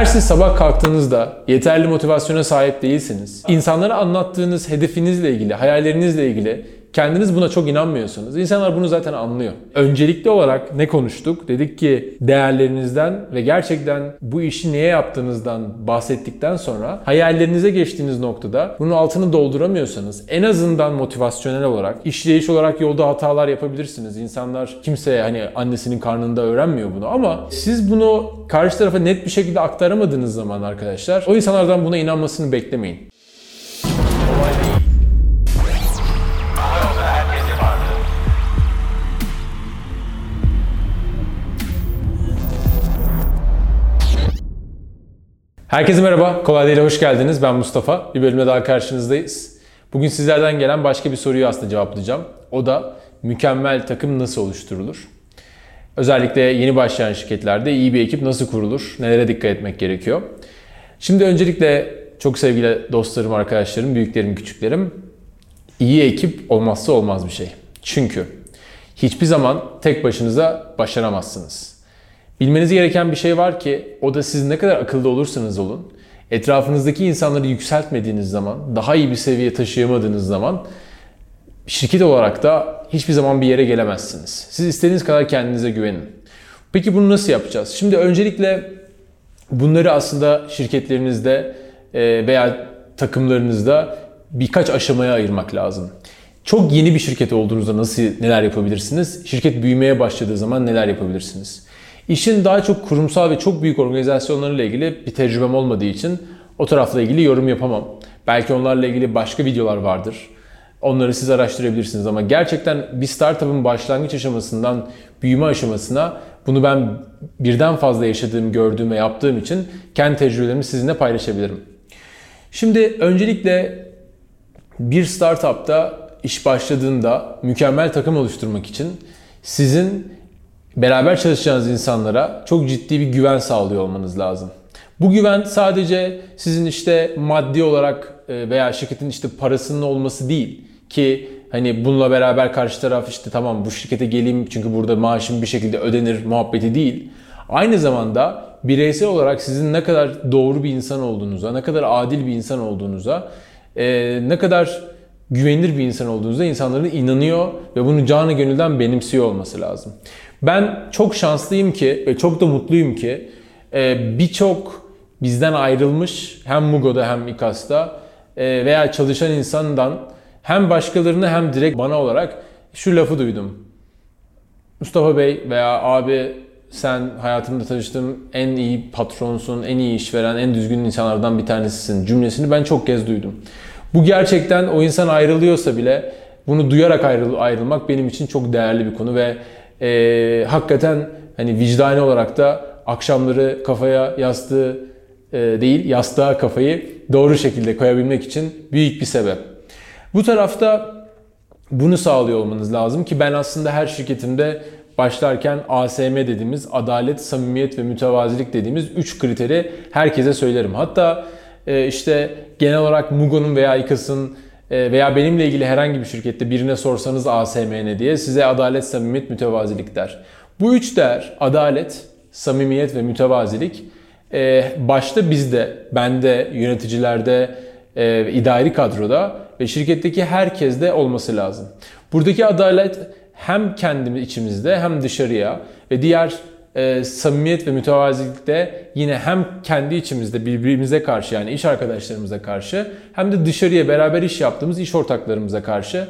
Eğer siz sabah kalktığınızda yeterli motivasyona sahip değilsiniz, insanlara anlattığınız hedefinizle ilgili, hayallerinizle ilgili kendiniz buna çok inanmıyorsunuz. İnsanlar bunu zaten anlıyor. Öncelikli olarak ne konuştuk? Dedik ki değerlerinizden ve gerçekten bu işi niye yaptığınızdan bahsettikten sonra hayallerinize geçtiğiniz noktada bunun altını dolduramıyorsanız en azından motivasyonel olarak, işleyiş olarak yolda hatalar yapabilirsiniz. İnsanlar kimseye hani annesinin karnında öğrenmiyor bunu ama siz bunu karşı tarafa net bir şekilde aktaramadığınız zaman arkadaşlar o insanlardan buna inanmasını beklemeyin. Herkese merhaba, Kolay Değil'e hoş geldiniz. Ben Mustafa. Bir bölümde daha karşınızdayız. Bugün sizlerden gelen başka bir soruyu aslında cevaplayacağım. O da mükemmel takım nasıl oluşturulur? Özellikle yeni başlayan şirketlerde iyi bir ekip nasıl kurulur? Nelere dikkat etmek gerekiyor? Şimdi öncelikle çok sevgili dostlarım, arkadaşlarım, büyüklerim, küçüklerim. İyi ekip olmazsa olmaz bir şey. Çünkü hiçbir zaman tek başınıza başaramazsınız. Bilmeniz gereken bir şey var ki o da siz ne kadar akıllı olursanız olun, etrafınızdaki insanları yükseltmediğiniz zaman, daha iyi bir seviye taşıyamadığınız zaman şirket olarak da hiçbir zaman bir yere gelemezsiniz. Siz istediğiniz kadar kendinize güvenin. Peki bunu nasıl yapacağız? Şimdi öncelikle bunları aslında şirketlerinizde e, veya takımlarınızda birkaç aşamaya ayırmak lazım. Çok yeni bir şirket olduğunuzda nasıl neler yapabilirsiniz? Şirket büyümeye başladığı zaman neler yapabilirsiniz? İşin daha çok kurumsal ve çok büyük organizasyonlarla ilgili bir tecrübem olmadığı için o tarafla ilgili yorum yapamam. Belki onlarla ilgili başka videolar vardır. Onları siz araştırabilirsiniz ama gerçekten bir startup'ın başlangıç aşamasından büyüme aşamasına bunu ben birden fazla yaşadığım, gördüğüm ve yaptığım için kendi tecrübelerimi sizinle paylaşabilirim. Şimdi öncelikle bir startupta iş başladığında mükemmel takım oluşturmak için sizin beraber çalışacağınız insanlara çok ciddi bir güven sağlıyor olmanız lazım. Bu güven sadece sizin işte maddi olarak e, veya şirketin işte parasının olması değil ki hani bununla beraber karşı taraf işte tamam bu şirkete geleyim çünkü burada maaşım bir şekilde ödenir muhabbeti değil. Aynı zamanda bireysel olarak sizin ne kadar doğru bir insan olduğunuza, ne kadar adil bir insan olduğunuza, e, ne kadar güvenilir bir insan olduğunuzda insanların inanıyor ve bunu canı gönülden benimsiyor olması lazım. Ben çok şanslıyım ki ve çok da mutluyum ki e, birçok bizden ayrılmış hem Mugo'da hem İKAS'ta e, veya çalışan insandan hem başkalarını hem direkt bana olarak şu lafı duydum. Mustafa Bey veya abi sen hayatımda tanıştığım en iyi patronsun, en iyi işveren, en düzgün insanlardan bir tanesisin cümlesini ben çok kez duydum. Bu gerçekten o insan ayrılıyorsa bile bunu duyarak ayrıl ayrılmak benim için çok değerli bir konu ve e, hakikaten hani vicdani olarak da akşamları kafaya yastığı e, değil yastığa kafayı doğru şekilde koyabilmek için büyük bir sebep. Bu tarafta bunu sağlıyor olmanız lazım ki ben aslında her şirketimde başlarken ASM dediğimiz adalet, samimiyet ve mütevazilik dediğimiz 3 kriteri herkese söylerim. Hatta e, işte genel olarak Mugo'nun veya İKAS'ın veya benimle ilgili herhangi bir şirkette birine sorsanız ASM ne diye size adalet, samimiyet, mütevazilik der. Bu üç değer adalet, samimiyet ve mütevazilik e, başta bizde, bende, yöneticilerde, e, idari kadroda ve şirketteki herkeste olması lazım. Buradaki adalet hem kendi içimizde hem dışarıya ve diğer e, samimiyet ve mütevazilikte yine hem kendi içimizde birbirimize karşı yani iş arkadaşlarımıza karşı hem de dışarıya beraber iş yaptığımız iş ortaklarımıza karşı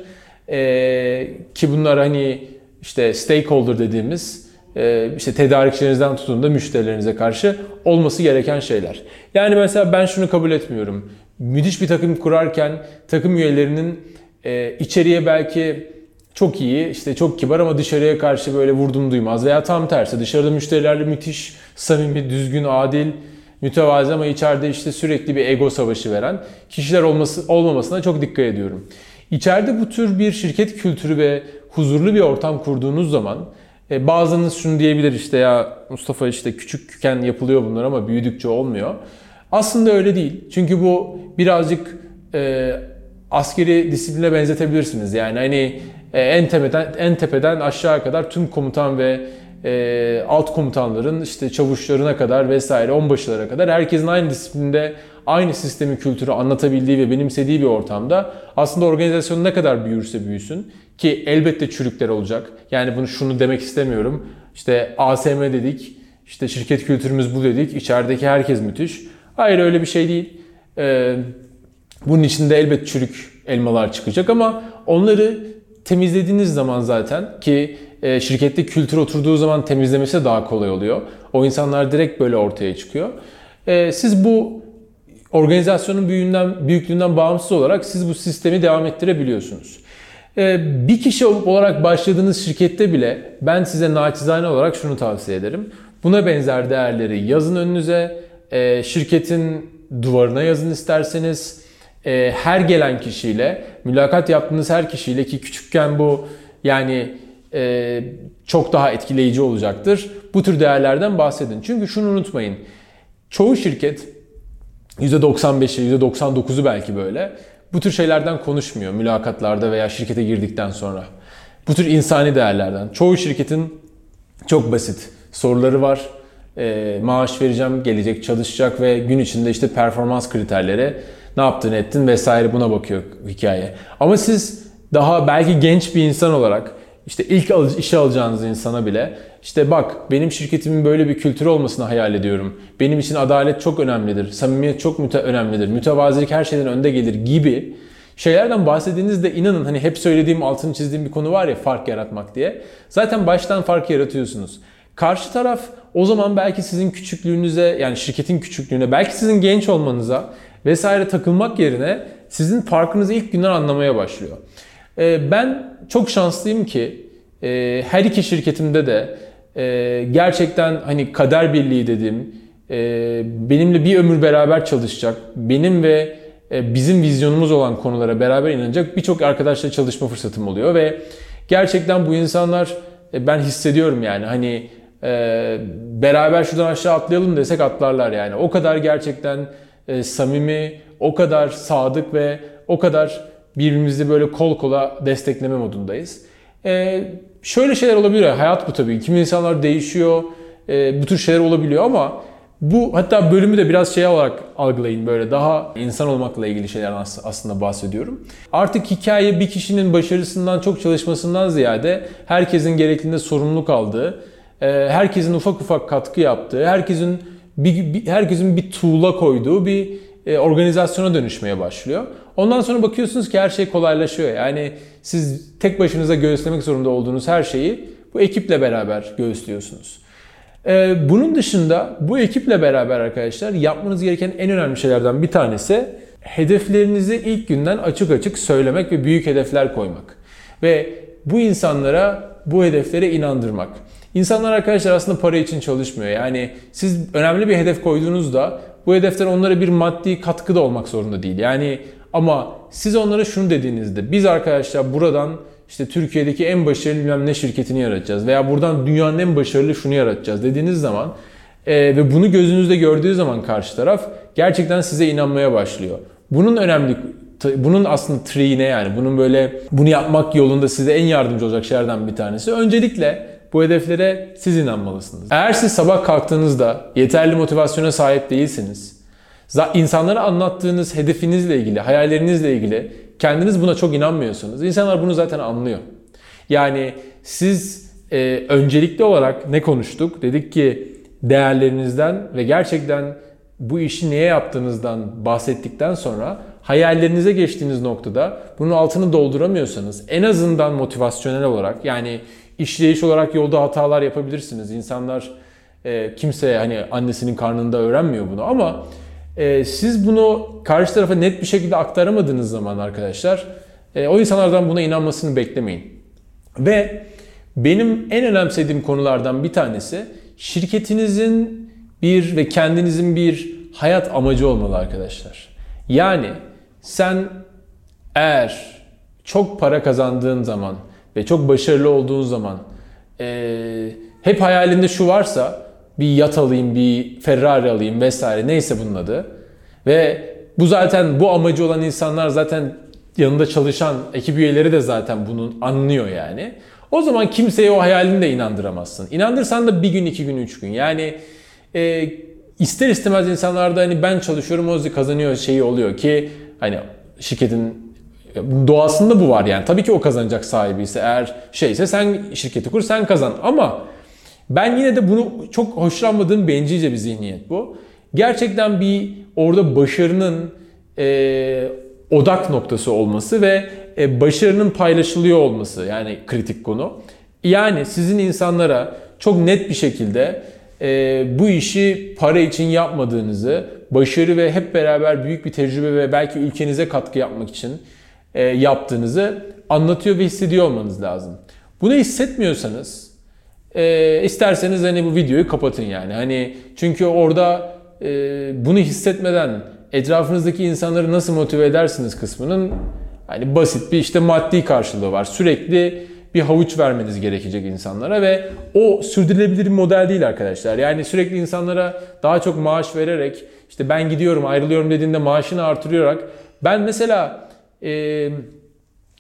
e, ki bunlar hani işte stakeholder dediğimiz e, işte tedarikçilerinizden tutun da müşterilerinize karşı olması gereken şeyler. Yani mesela ben şunu kabul etmiyorum. Müthiş bir takım kurarken takım üyelerinin e, içeriye belki çok iyi, işte çok kibar ama dışarıya karşı böyle vurdum duymaz veya tam tersi dışarıda müşterilerle müthiş, samimi, düzgün, adil, mütevazi ama içeride işte sürekli bir ego savaşı veren kişiler olması olmamasına çok dikkat ediyorum. İçeride bu tür bir şirket kültürü ve huzurlu bir ortam kurduğunuz zaman e, bazınız şunu diyebilir işte ya Mustafa işte küçükken yapılıyor bunlar ama büyüdükçe olmuyor. Aslında öyle değil. Çünkü bu birazcık e, askeri disipline benzetebilirsiniz. Yani hani en tepeden en tepeden aşağı kadar tüm komutan ve e, alt komutanların işte çavuşlarına kadar vesaire onbaşılara kadar herkesin aynı disiplinde aynı sistemi kültürü anlatabildiği ve benimsediği bir ortamda aslında organizasyon ne kadar büyürse büyüsün ki elbette çürükler olacak. Yani bunu şunu demek istemiyorum. İşte ASM dedik, işte şirket kültürümüz bu dedik, içerideki herkes müthiş. Hayır öyle bir şey değil. Ee, bunun içinde elbet çürük elmalar çıkacak ama onları temizlediğiniz zaman zaten ki e, şirkette kültür oturduğu zaman temizlemesi daha kolay oluyor. O insanlar direkt böyle ortaya çıkıyor. E, siz bu organizasyonun büyüğünden, büyüklüğünden bağımsız olarak siz bu sistemi devam ettirebiliyorsunuz. E, bir kişi olarak başladığınız şirkette bile ben size naçizane olarak şunu tavsiye ederim. Buna benzer değerleri yazın önünüze, e, şirketin duvarına yazın isterseniz. E, her gelen kişiyle, mülakat yaptığınız her kişiyle ki küçükken bu yani e, çok daha etkileyici olacaktır. Bu tür değerlerden bahsedin. Çünkü şunu unutmayın. Çoğu şirket %95'i, %99'u belki böyle bu tür şeylerden konuşmuyor mülakatlarda veya şirkete girdikten sonra. Bu tür insani değerlerden. Çoğu şirketin çok basit soruları var. E, maaş vereceğim, gelecek çalışacak ve gün içinde işte performans kriterleri ne yaptın ettin vesaire buna bakıyor hikaye. Ama siz daha belki genç bir insan olarak işte ilk işe alacağınız insana bile işte bak benim şirketimin böyle bir kültürü olmasını hayal ediyorum. Benim için adalet çok önemlidir. Samimiyet çok müte önemlidir. Mütevazilik her şeyden önde gelir gibi şeylerden bahsettiğinizde inanın hani hep söylediğim altını çizdiğim bir konu var ya fark yaratmak diye. Zaten baştan fark yaratıyorsunuz. Karşı taraf o zaman belki sizin küçüklüğünüze yani şirketin küçüklüğüne belki sizin genç olmanıza vesaire takılmak yerine sizin farkınızı ilk günden anlamaya başlıyor. Ee, ben çok şanslıyım ki e, her iki şirketimde de e, gerçekten hani kader birliği dediğim e, benimle bir ömür beraber çalışacak, benim ve bizim vizyonumuz olan konulara beraber inanacak birçok arkadaşla çalışma fırsatım oluyor ve gerçekten bu insanlar ben hissediyorum yani hani beraber şuradan aşağı atlayalım desek atlarlar yani. O kadar gerçekten samimi, o kadar sadık ve o kadar birbirimizi böyle kol kola destekleme modundayız. Ee, şöyle şeyler olabiliyor. Hayat bu tabii. Kimi insanlar değişiyor. E, bu tür şeyler olabiliyor ama bu hatta bölümü de biraz şey olarak algılayın böyle daha insan olmakla ilgili şeyler aslında bahsediyorum. Artık hikaye bir kişinin başarısından çok çalışmasından ziyade herkesin gerektiğinde sorumluluk aldığı, e, herkesin ufak ufak katkı yaptığı, herkesin bir, bir herkesin bir tuğla koyduğu bir e, organizasyona dönüşmeye başlıyor. Ondan sonra bakıyorsunuz ki her şey kolaylaşıyor. Yani siz tek başınıza göğüslemek zorunda olduğunuz her şeyi bu ekiple beraber göğüslüyorsunuz. Ee, bunun dışında bu ekiple beraber arkadaşlar yapmanız gereken en önemli şeylerden bir tanesi hedeflerinizi ilk günden açık açık söylemek ve büyük hedefler koymak. Ve bu insanlara bu hedeflere inandırmak. İnsanlar arkadaşlar aslında para için çalışmıyor. Yani siz önemli bir hedef koyduğunuzda bu hedefler onlara bir maddi katkı da olmak zorunda değil. Yani ama siz onlara şunu dediğinizde biz arkadaşlar buradan işte Türkiye'deki en başarılı bilmem ne şirketini yaratacağız veya buradan dünyanın en başarılı şunu yaratacağız dediğiniz zaman e, ve bunu gözünüzde gördüğü zaman karşı taraf gerçekten size inanmaya başlıyor. Bunun önemli bunun aslında tree'i ne yani? Bunun böyle bunu yapmak yolunda size en yardımcı olacak şeylerden bir tanesi. Öncelikle bu hedeflere siz inanmalısınız. Eğer siz sabah kalktığınızda yeterli motivasyona sahip değilsiniz, insanlara anlattığınız hedefinizle ilgili, hayallerinizle ilgili kendiniz buna çok inanmıyorsunuz. İnsanlar bunu zaten anlıyor. Yani siz e, öncelikli olarak ne konuştuk? Dedik ki değerlerinizden ve gerçekten bu işi niye yaptığınızdan bahsettikten sonra hayallerinize geçtiğiniz noktada bunun altını dolduramıyorsanız en azından motivasyonel olarak yani işleyiş olarak yolda hatalar yapabilirsiniz. İnsanlar e, kimse hani annesinin karnında öğrenmiyor bunu ama e, siz bunu karşı tarafa net bir şekilde aktaramadığınız zaman arkadaşlar e, o insanlardan buna inanmasını beklemeyin. Ve benim en önemsediğim konulardan bir tanesi şirketinizin bir ve kendinizin bir hayat amacı olmalı arkadaşlar. Yani sen eğer çok para kazandığın zaman ve çok başarılı olduğun zaman e, hep hayalinde şu varsa bir yat alayım, bir Ferrari alayım vesaire neyse bunun adı. Ve bu zaten bu amacı olan insanlar zaten yanında çalışan ekip üyeleri de zaten bunu anlıyor yani. O zaman kimseye o hayalini de inandıramazsın. İnandırsan da bir gün, iki gün, üç gün. Yani e, ister istemez insanlarda hani ben çalışıyorum o kazanıyor şeyi oluyor ki hani şirketin doğasında bu var yani. Tabii ki o kazanacak sahibi ise eğer şeyse sen şirketi kur sen kazan ama ben yine de bunu çok hoşlanmadığım bencilce bir zihniyet bu. Gerçekten bir orada başarının e, odak noktası olması ve e, başarının paylaşılıyor olması yani kritik konu. Yani sizin insanlara çok net bir şekilde e, bu işi para için yapmadığınızı, başarı ve hep beraber büyük bir tecrübe ve belki ülkenize katkı yapmak için yaptığınızı anlatıyor ve hissediyor olmanız lazım. Bunu hissetmiyorsanız e, isterseniz hani bu videoyu kapatın yani. Hani çünkü orada e, bunu hissetmeden etrafınızdaki insanları nasıl motive edersiniz kısmının hani basit bir işte maddi karşılığı var. Sürekli bir havuç vermeniz gerekecek insanlara ve o sürdürülebilir bir model değil arkadaşlar. Yani sürekli insanlara daha çok maaş vererek işte ben gidiyorum ayrılıyorum dediğinde maaşını artırarak ben mesela e,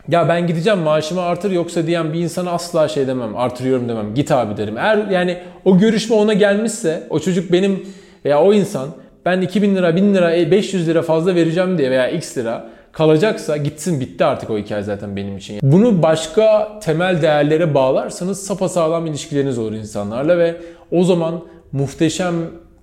ya ben gideceğim maaşımı artır yoksa diyen bir insana asla şey demem artırıyorum demem git abi derim. Eğer yani o görüşme ona gelmişse o çocuk benim veya o insan ben 2000 lira 1000 lira 500 lira fazla vereceğim diye veya x lira kalacaksa gitsin bitti artık o hikaye zaten benim için. Bunu başka temel değerlere bağlarsanız sapasağlam ilişkileriniz olur insanlarla ve o zaman muhteşem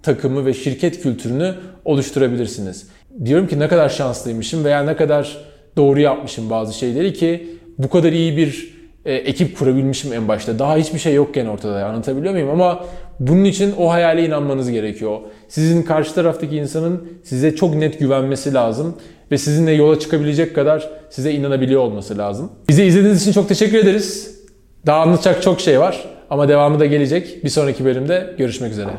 takımı ve şirket kültürünü oluşturabilirsiniz. Diyorum ki ne kadar şanslıymışım veya ne kadar doğru yapmışım bazı şeyleri ki bu kadar iyi bir e, ekip kurabilmişim en başta. Daha hiçbir şey yokken ortada anlatabiliyor muyum? Ama bunun için o hayale inanmanız gerekiyor. Sizin karşı taraftaki insanın size çok net güvenmesi lazım ve sizinle yola çıkabilecek kadar size inanabiliyor olması lazım. Bizi izlediğiniz için çok teşekkür ederiz. Daha anlatacak çok şey var ama devamı da gelecek. Bir sonraki bölümde görüşmek üzere.